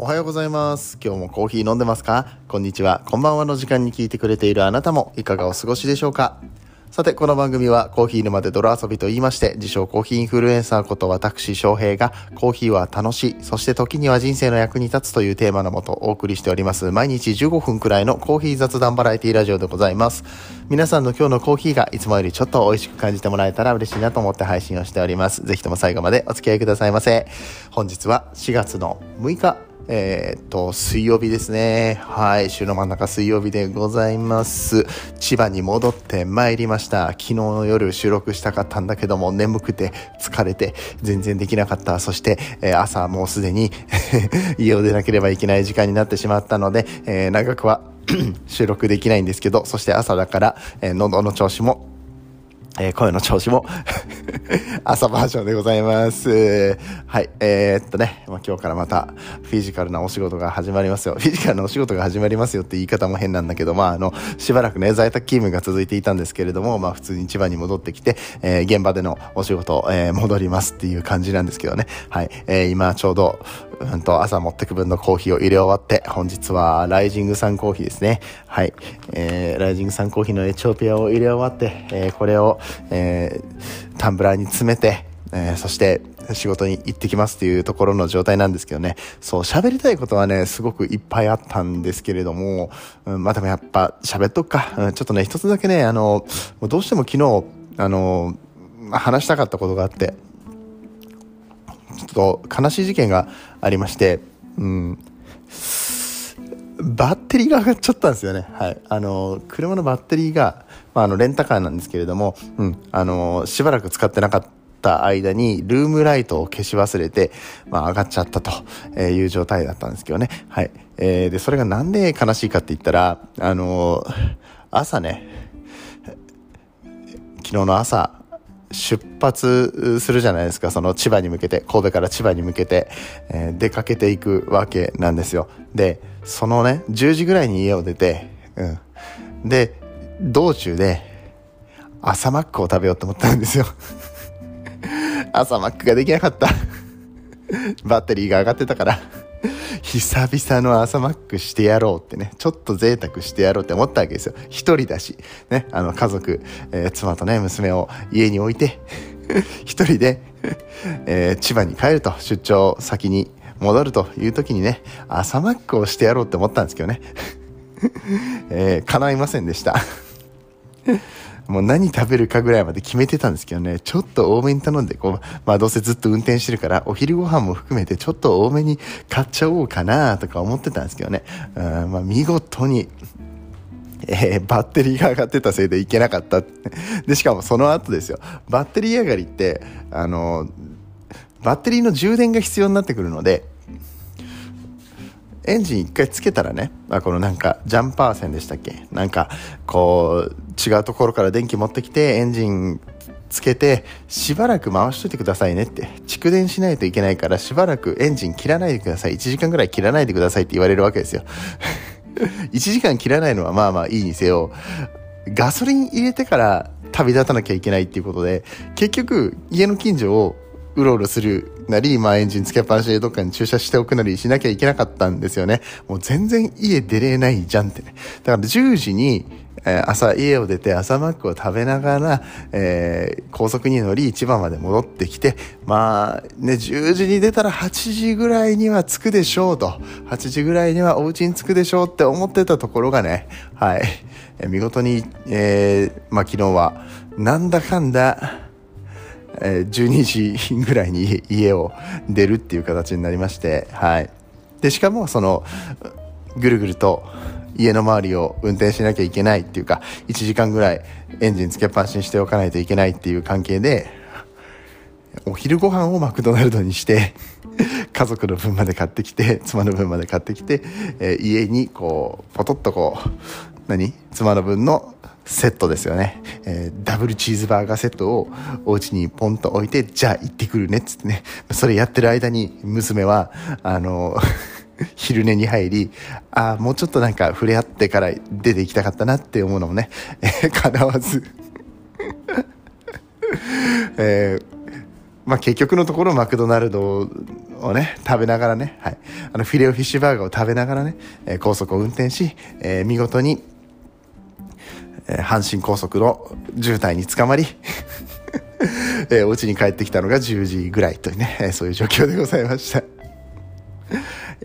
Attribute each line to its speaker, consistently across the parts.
Speaker 1: おはようございます。今日もコーヒー飲んでますか？こんにちは。こんばんはの時間に聞いてくれているあなたもいかがお過ごしでしょうか？さて、この番組はコーヒー沼で泥遊びと言いまして、自称コーヒーインフルエンサーこと私翔平がコーヒーは楽しい、そして時には人生の役に立つというテーマのもとお送りしております。毎日15分くらいのコーヒー雑談バラエティラジオでございます。皆さんの今日のコーヒーがいつもよりちょっと美味しく感じてもらえたら嬉しいなと思って配信をしております。ぜひとも最後までお付き合いくださいませ。本日は4月の6日、えーっと、水曜日ですね。はい。週の真ん中水曜日でございます。千葉に戻ってまいりました。昨日の夜収録したかったんだけども、眠くて疲れて全然できなかった。そして、えー朝もうすでに 家を出なければいけない時間になってしまったので、えー長くは 収録できないんですけど、そして朝だから、え喉の調子もえー声の調子も 朝バージョンでございます。はい。えーっとね、まあ、今日からまたフィジカルなお仕事が始まりますよ。フィジカルなお仕事が始まりますよって言い方も変なんだけど、まあ、あの、しばらくね、在宅勤務が続いていたんですけれども、まあ、普通に千葉に戻ってきて、えー現場でのお仕事、えー戻りますっていう感じなんですけどね。はい。えー今ちょうど、うんと、朝持ってく分のコーヒーを入れ終わって、本日はライジングサンコーヒーですね。はい。えーライジングサンコーヒーのエチオピアを入れ終わって、えーこれを、えータンブラーに詰めて、えーそして仕事に行ってきますっていうところの状態なんですけどね。そう、喋りたいことはね、すごくいっぱいあったんですけれども、うん、まあでもやっぱ喋っとくか。うんちょっとね、一つだけね、あの、どうしても昨日、あの、話したかったことがあって、ちょっと悲しい事件がありまして、うん、バッテリーが上がっちゃったんですよね。はい。あの、車のバッテリーが、まあ、あの、レンタカーなんですけれども、うん、あの、しばらく使ってなかった間に、ルームライトを消し忘れて、まあ、上がっちゃったという状態だったんですけどね。はい。えー、で、それがなんで悲しいかって言ったら、あの、朝ね、昨日の朝、出発するじゃないですか、その千葉に向けて、神戸から千葉に向けて、えー出かけていくわけなんですよ。で、そのね、10時ぐらいに家を出て、うん。で、道中で、朝マックを食べようと思ったんですよ。朝マックができなかった。バッテリーが上がってたから。久々の朝マックしてやろうってね、ちょっと贅沢してやろうって思ったわけですよ。一人だし、ね、あの家族、えー妻とね、娘を家に置いて、一人で、えー千葉に帰ると、出張先に戻るという時にね、朝マックをしてやろうって思ったんですけどね。えー叶いませんでした。もう何食べるかぐらいまで決めてたんですけどね、ちょっと多めに頼んで、こう、まあどうせずっと運転してるから、お昼ご飯も含めてちょっと多めに買っちゃおうかなとか思ってたんですけどね、うんまあ見事に、えーバッテリーが上がってたせいでいけなかった。で、しかもその後ですよ、バッテリー上がりって、あの、バッテリーの充電が必要になってくるので、エンジン一回つけたらね、まあ、このなんかジャンパー線でしたっけ？なんかこう違うところから電気持ってきてエンジンつけてしばらく回しといてくださいねって。蓄電しないといけないからしばらくエンジン切らないでください。1時間ぐらい切らないでくださいって言われるわけですよ。1時間切らないのはまあまあいいにせよガソリン入れてから旅立たなきゃいけないっていうことで結局家の近所をうろうろするなり、まあエンジンつけっぱなしでどっかに駐車しておくなりしなきゃいけなかったんですよね。もう全然家出れないじゃんってね。だから10時に、え朝家を出て朝マックを食べながら、えー高速に乗り千葉まで戻ってきて、まあね、10時に出たら8時ぐらいには着くでしょうと。8時ぐらいにはお家に着くでしょうって思ってたところがね、はい。え見事に、えーまあ昨日は、なんだかんだ、え12時ぐらいに家を出るっていう形になりまして、はい。で、しかも、その、ぐるぐると家の周りを運転しなきゃいけないっていうか、1時間ぐらいエンジンつけっぱなしにしておかないといけないっていう関係で、お昼ご飯をマクドナルドにして、家族の分まで買ってきて、妻の分まで買ってきて、えー家にこう、ポトッとこう、何？妻の分のセットですよね、えーダブルチーズバーガーセットをお家にポンと置いて、じゃあ行ってくるねっつってね。それやってる間に娘は、あの、昼寝に入り、ああ、もうちょっとなんか触れ合ってから出て行きたかったなって思うのもね、えー叶わず、えーまあ、結局のところマクドナルドをね、食べながらね、はい。あの、フィレオフィッシュバーガーを食べながらね、えー、高速を運転し、えー、見事に、えー、阪神高速の渋滞に捕まり えー、お家に帰ってきたのが10時ぐらいというね、えー、そういう状況でございました。い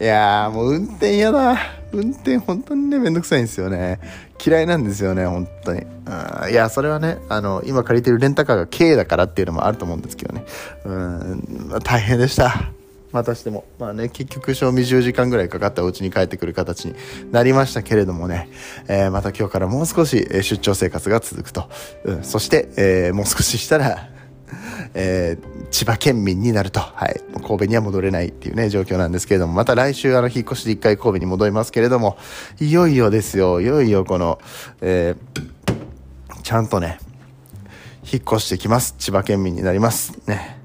Speaker 1: やー、もう運転嫌だ。運転本当にね、めんどくさいんですよね。嫌いなんですよね、本当に。うん、いや、それはね、あの、今借りてるレンタカーが K だからっていうのもあると思うんですけどね。うん、大変でした。またしても。まあね、結局、賞味10時間ぐらいかかったお家に帰ってくる形になりましたけれどもね、えー、また今日からもう少し出張生活が続くと。うん、そして、えー、もう少ししたら、えー、千葉県民になると、はい、神戸には戻れないっていうね、状況なんですけれども、また来週あの、引っ越しで一回神戸に戻りますけれども、いよいよですよ、いよいよこの、えー、ちゃんとね、引っ越してきます。千葉県民になります。ね。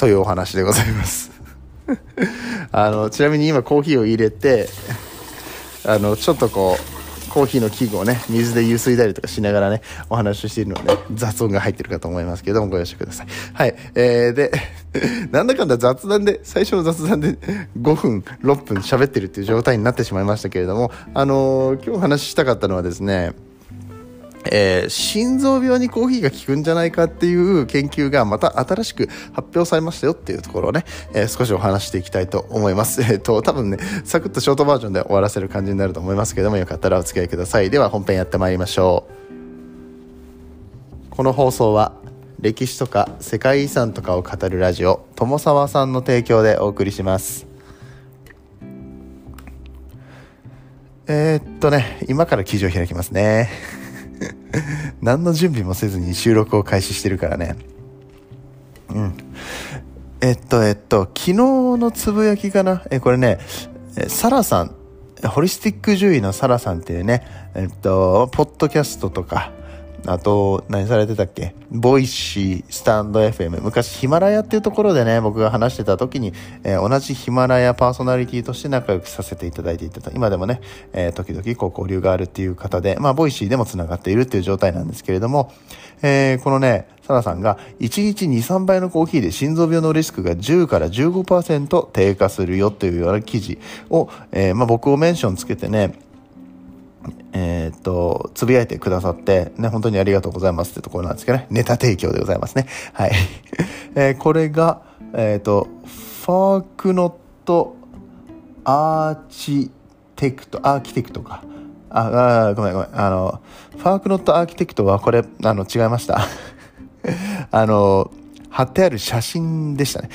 Speaker 1: というお話でございます あの、ちなみに今コーヒーを入れて、あの、ちょっとこう、コーヒーの器具をね、水でゆすいだりとかしながらね、お話をしているので、ね、雑音が入ってるかと思いますけども、ご容赦ください。はい。えー、で、なんだかんだ雑談で、最初の雑談で5分、6分喋ってるっていう状態になってしまいましたけれども、あのー、今日お話ししたかったのはですね、えー、心臓病にコーヒーが効くんじゃないかっていう研究がまた新しく発表されましたよっていうところをね、えー、少しお話していきたいと思います。えっ、ー、と、多分ね、サクッとショートバージョンで終わらせる感じになると思いますけども、よかったらお付き合いください。では本編やってまいりましょう。この放送は、歴史とか世界遺産とかを語るラジオ、友沢さんの提供でお送りします。えー、っとね、今から記事を開きますね。何の準備もせずに収録を開始してるからね。うん。えっと、えっと、昨日のつぶやきかな？え、これね、サラさん、ホリスティック獣医のサラさんっていうね、えっと、ポッドキャストとか、あと、何されてたっけ？ボイシー、スタンド FM。昔ヒマラヤっていうところでね、僕が話してた時に、えー、同じヒマラヤパーソナリティとして仲良くさせていただいていたと。今でもね、えー、時々こう交流があるっていう方で、まあ、ボイシーでも繋がっているっていう状態なんですけれども、えー、このね、サラさんが1日2、3杯のコーヒーで心臓病のリスクが10から15%低下するよというような記事を、えー、まあ、僕をメンションつけてね、えー、っと、つぶやいてくださって、ね、本当にありがとうございますってところなんですけどね、ネタ提供でございますね。はい。えー、これが、えー、っと、 Farknot Architect、Architect か。あ、あごめんごめん。あの、 Farknot Architect はこれ、あの、違いました。あの、貼ってある写真でしたね。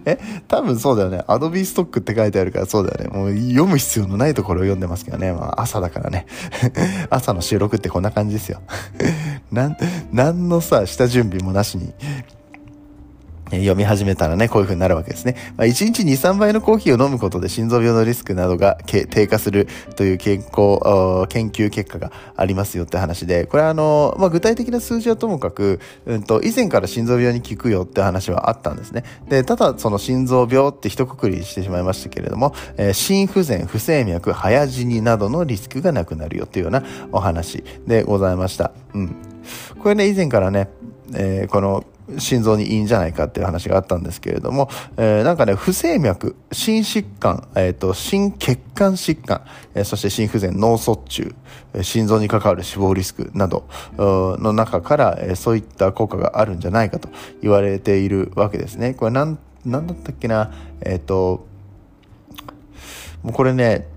Speaker 1: え多分そうだよね。 Adobe Stock って書いてあるからそうだよね。もう読む必要のないところを読んでますけどね。まあ朝だからね。朝の収録ってこんな感じですよ。なん、なんのさ、下準備もなしに、読み始めたらね、こういう風になるわけですね。まあ、1日2、3杯のコーヒーを飲むことで心臓病のリスクなどが低下するという健康、研究結果がありますよって話で、これはあの、まあ、具体的な数字はともかく、うんと、以前から心臓病に効くよって話はあったんですね。で、ただその心臓病って一括りしてしまいましたけれども、えー、心不全、不整脈、早死になどのリスクがなくなるよっていうようなお話でございました。うん。これね、以前からね、えー、この心臓にいいんじゃないかっていう話があったんですけれども、えー、なんかね、不整脈、心疾患、えっ、ー、と、心血管疾患、えー、そして心不全、脳卒中、えー、心臓に関わる死亡リスクなどの中から、えー、そういった効果があるんじゃないかと言われているわけですね。これなん、なんだったっけな、えっ、ー、と、もうこれね、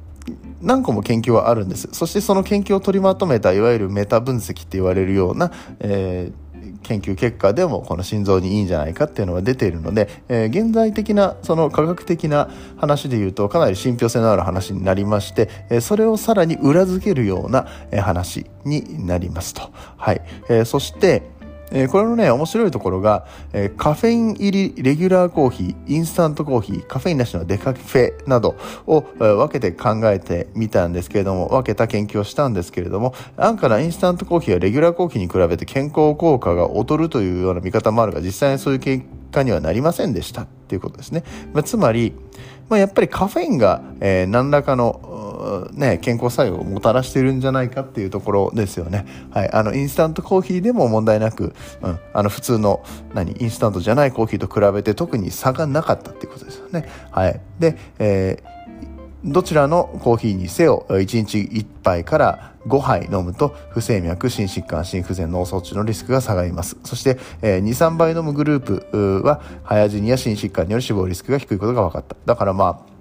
Speaker 1: 何個も研究はあるんです。そしてその研究を取りまとめた、いわゆるメタ分析って言われるような、えー研究結果でもこの心臓にいいんじゃないかっていうのが出ているので、えー、現在的なその科学的な話で言うとかなり信憑性のある話になりまして、えー、それをさらに裏付けるような話になりますと。はい。えー、そして、えー、これのね、面白いところが、えー、カフェイン入りレギュラーコーヒー、インスタントコーヒー、カフェインなしのデカフェなどを、えー、分けて考えてみたんですけれども、分けた研究をしたんですけれども、安価なインスタントコーヒーはレギュラーコーヒーに比べて健康効果が劣るというような見方もあるが、実際にそういう研究果にはなりませんでしたっていうことですね。まあ、つまり、まあ、やっぱりカフェインが、えー、何らかの、ね、健康作用をもたらしているんじゃないかっていうところですよね。はい。あの、インスタントコーヒーでも問題なく、うん、あの、普通の、何、インスタントじゃないコーヒーと比べて特に差がなかったっていうことですよね。はい。で、えーどちらのコーヒーにせよ1日1杯から5杯飲むと不整脈、心疾患、心不全、脳卒中のリスクが下がります。そして、えー、2、3杯飲むグループは早死にや心疾患による死亡リスクが低いことが分かった。だからまあ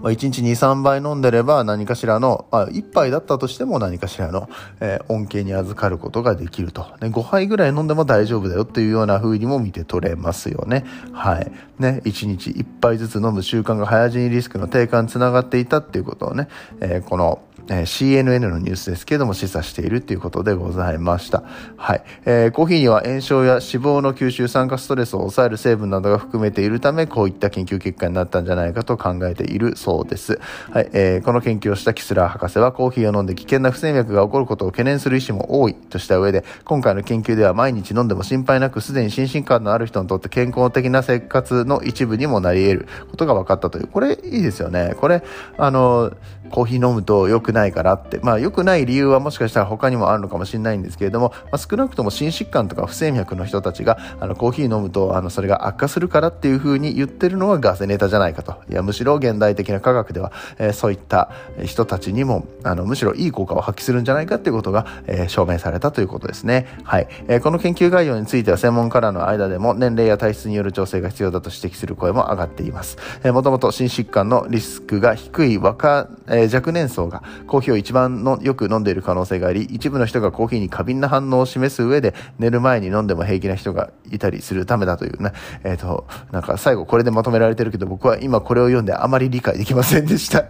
Speaker 1: まあ、1日2、3杯飲んでれば何かしらの、まあ、1杯だったとしても何かしらの、えー、恩恵に預かることができると。ね、5杯ぐらい飲んでも大丈夫だよっていうような風にも見て取れますよね。はい。ね、1日1杯ずつ飲む習慣が早死にリスクの低下につながっていたっていうことをね、えー、この、えー、CNN のニュースですけども示唆しているということでございました。はい。えー、コーヒーには炎症や脂肪の吸収、酸化ストレスを抑える成分などが含めているため、こういった研究結果になったんじゃないかと考えているそうです。はい。えー、この研究をしたキスラー博士は、コーヒーを飲んで危険な不整脈が起こることを懸念する医師も多いとした上で、今回の研究では毎日飲んでも心配なく、すでに心身感のある人にとって健康的な生活の一部にもなり得ることが分かったという。これいいですよね。これ、あの、コーヒー飲むと良くないからって、まあ良くない理由はもしかしたら他にもあるのかもしれないんですけれども、まあ、少なくとも心疾患とか不整脈の人たちがあのコーヒー飲むとあのそれが悪化するからっていう風に言ってるのはガセネタじゃないかと。いや、むしろ現代的な科学では、えー、そういった人たちにもあのむしろいい効果を発揮するんじゃないかっていうことが、えー、証明されたということですね。はい。えー、この研究概要については専門家らの間でも年齢や体質による調整が必要だと指摘する声も上がっています。えー、もともと心疾患のリスクが低い若、えー、え若年層がコーヒーを一番のよく飲んでいる可能性があり、一部の人がコーヒーに過敏な反応を示す上で、寝る前に飲んでも平気な人がいたりするためだというね、えっ、ー、と、なんか最後これでまとめられてるけど、僕は今これを読んであまり理解できませんでした。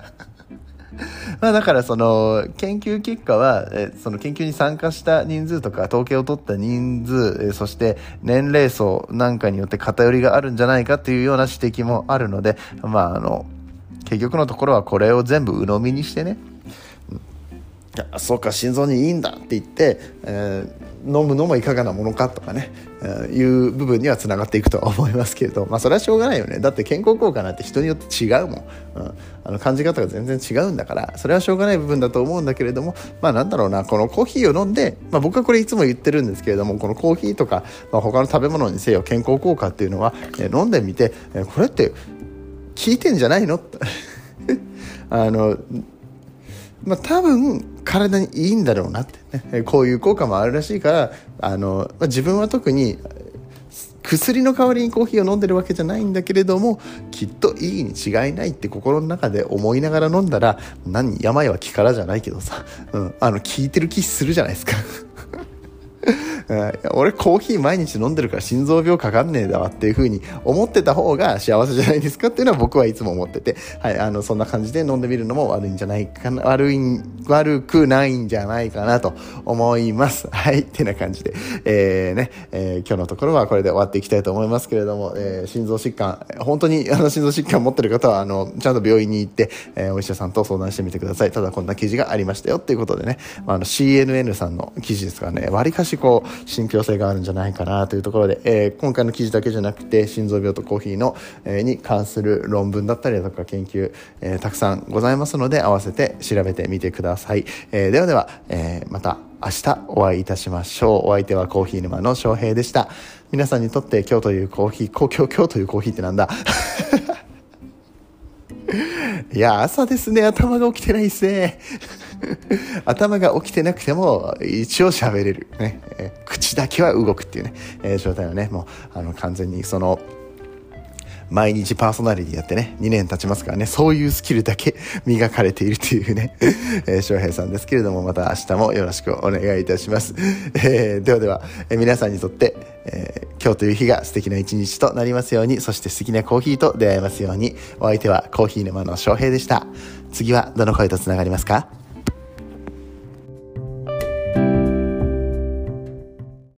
Speaker 1: まあだからその研究結果は、えその研究に参加した人数とか統計を取った人数、そして年齢層なんかによって偏りがあるんじゃないかというような指摘もあるので、まああの、結局のところはこれを全部鵜呑みにしてね、そうか心臓にいいんだって言って、えー、飲むのもいかがなものかとかね、えー、いう部分にはつながっていくとは思いますけれどまあそれはしょうがないよね。だって健康効果なんて人によって違うもん、うん、あの感じ方が全然違うんだからそれはしょうがない部分だと思うんだけれどもまあなんだろうなこのコーヒーを飲んで、まあ、僕はこれいつも言ってるんですけれどもこのコーヒーとか、まあ、他の食べ物にせよ健康効果っていうのは、えー、飲んでみて、え、これって効いてんじゃないの？あのまあ、多分体にいいんだろうなって。ねこういう効果もあるらしいからあの、まあ、自分は特に薬の代わりにコーヒーを飲んでるわけじゃないんだけれどもきっといいに違いないって心の中で思いながら飲んだら何病は気からじゃないけどさ、うん、あの効いてる気するじゃないですか。俺コーヒー毎日飲んでるから心臓病かかんねえだわっていう風に思ってた方が幸せじゃないですかっていうのは僕はいつも思ってて、はい、あの、そんな感じで飲んでみるのも悪いんじゃないかな、悪い、悪くないんじゃないかなと思います。はい、ってな感じで、えー、ね、えー、今日のところはこれで終わっていきたいと思いますけれども、えー、心臓疾患、本当に あの心臓疾患持ってる方は、あの、ちゃんと病院に行って、えー、お医者さんと相談してみてください。ただこんな記事がありましたよっていうことでね、まあ、あの CNN さんの記事ですからね、割かしこう、信憑性があるんじゃないかなというところで、えー、今回の記事だけじゃなくて心臓病とコーヒーの、えー、に関する論文だったりだとか研究、えー、たくさんございますので合わせて調べてみてください、え、ではでは、え、また明日お会いいたしましょう。お相手はコーヒー沼の翔平でした。皆さんにとって今日というコーヒー今日今日というコーヒーってなんだ？いや朝ですね。頭が起きてないっすね。頭が起きてなくても一応喋れる、ね。えー、口だけは動くっていうね、えー、状態はねもうあの完全にその毎日パーソナリティやってね、2年経ちますからね、そういうスキルだけ 磨かれているというね、えー、翔平さんですけれども、また明日もよろしくお願いいたします。えー、ではでは、えー、皆さんにとって、えー、今日という日が素敵な一日となりますように、そして素敵なコーヒーと出会えますように、お相手はコーヒー沼の翔平でした。次はどの声と繋がりますか？